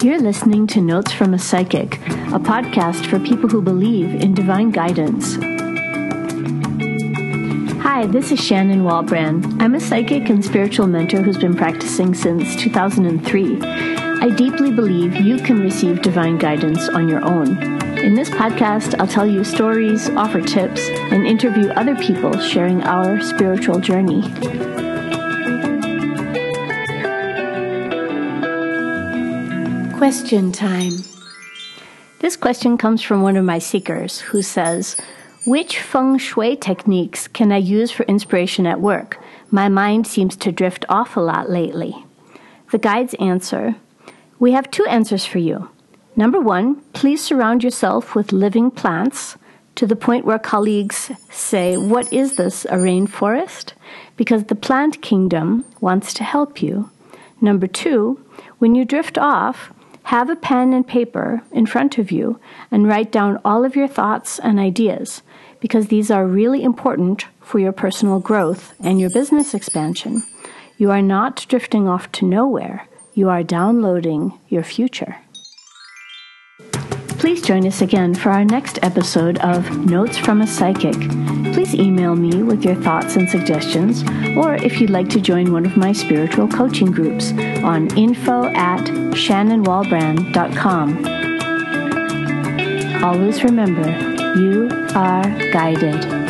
You're listening to Notes from a Psychic, a podcast for people who believe in divine guidance. Hi, this is Shannon Walbran. I'm a psychic and spiritual mentor who's been practicing since 2003. I deeply believe you can receive divine guidance on your own. In this podcast, I'll tell you stories, offer tips, and interview other people sharing our spiritual journey. Question time. This question comes from one of my seekers who says, Which feng shui techniques can I use for inspiration at work? My mind seems to drift off a lot lately. The guides answer, We have two answers for you. Number one, please surround yourself with living plants to the point where colleagues say, What is this, a rainforest? Because the plant kingdom wants to help you. Number two, when you drift off, have a pen and paper in front of you and write down all of your thoughts and ideas because these are really important for your personal growth and your business expansion. You are not drifting off to nowhere, you are downloading your future. Please join us again for our next episode of Notes from a Psychic. Please email me with your thoughts and suggestions, or if you'd like to join one of my spiritual coaching groups on info at shannonwalbran.com. Always remember, you are guided.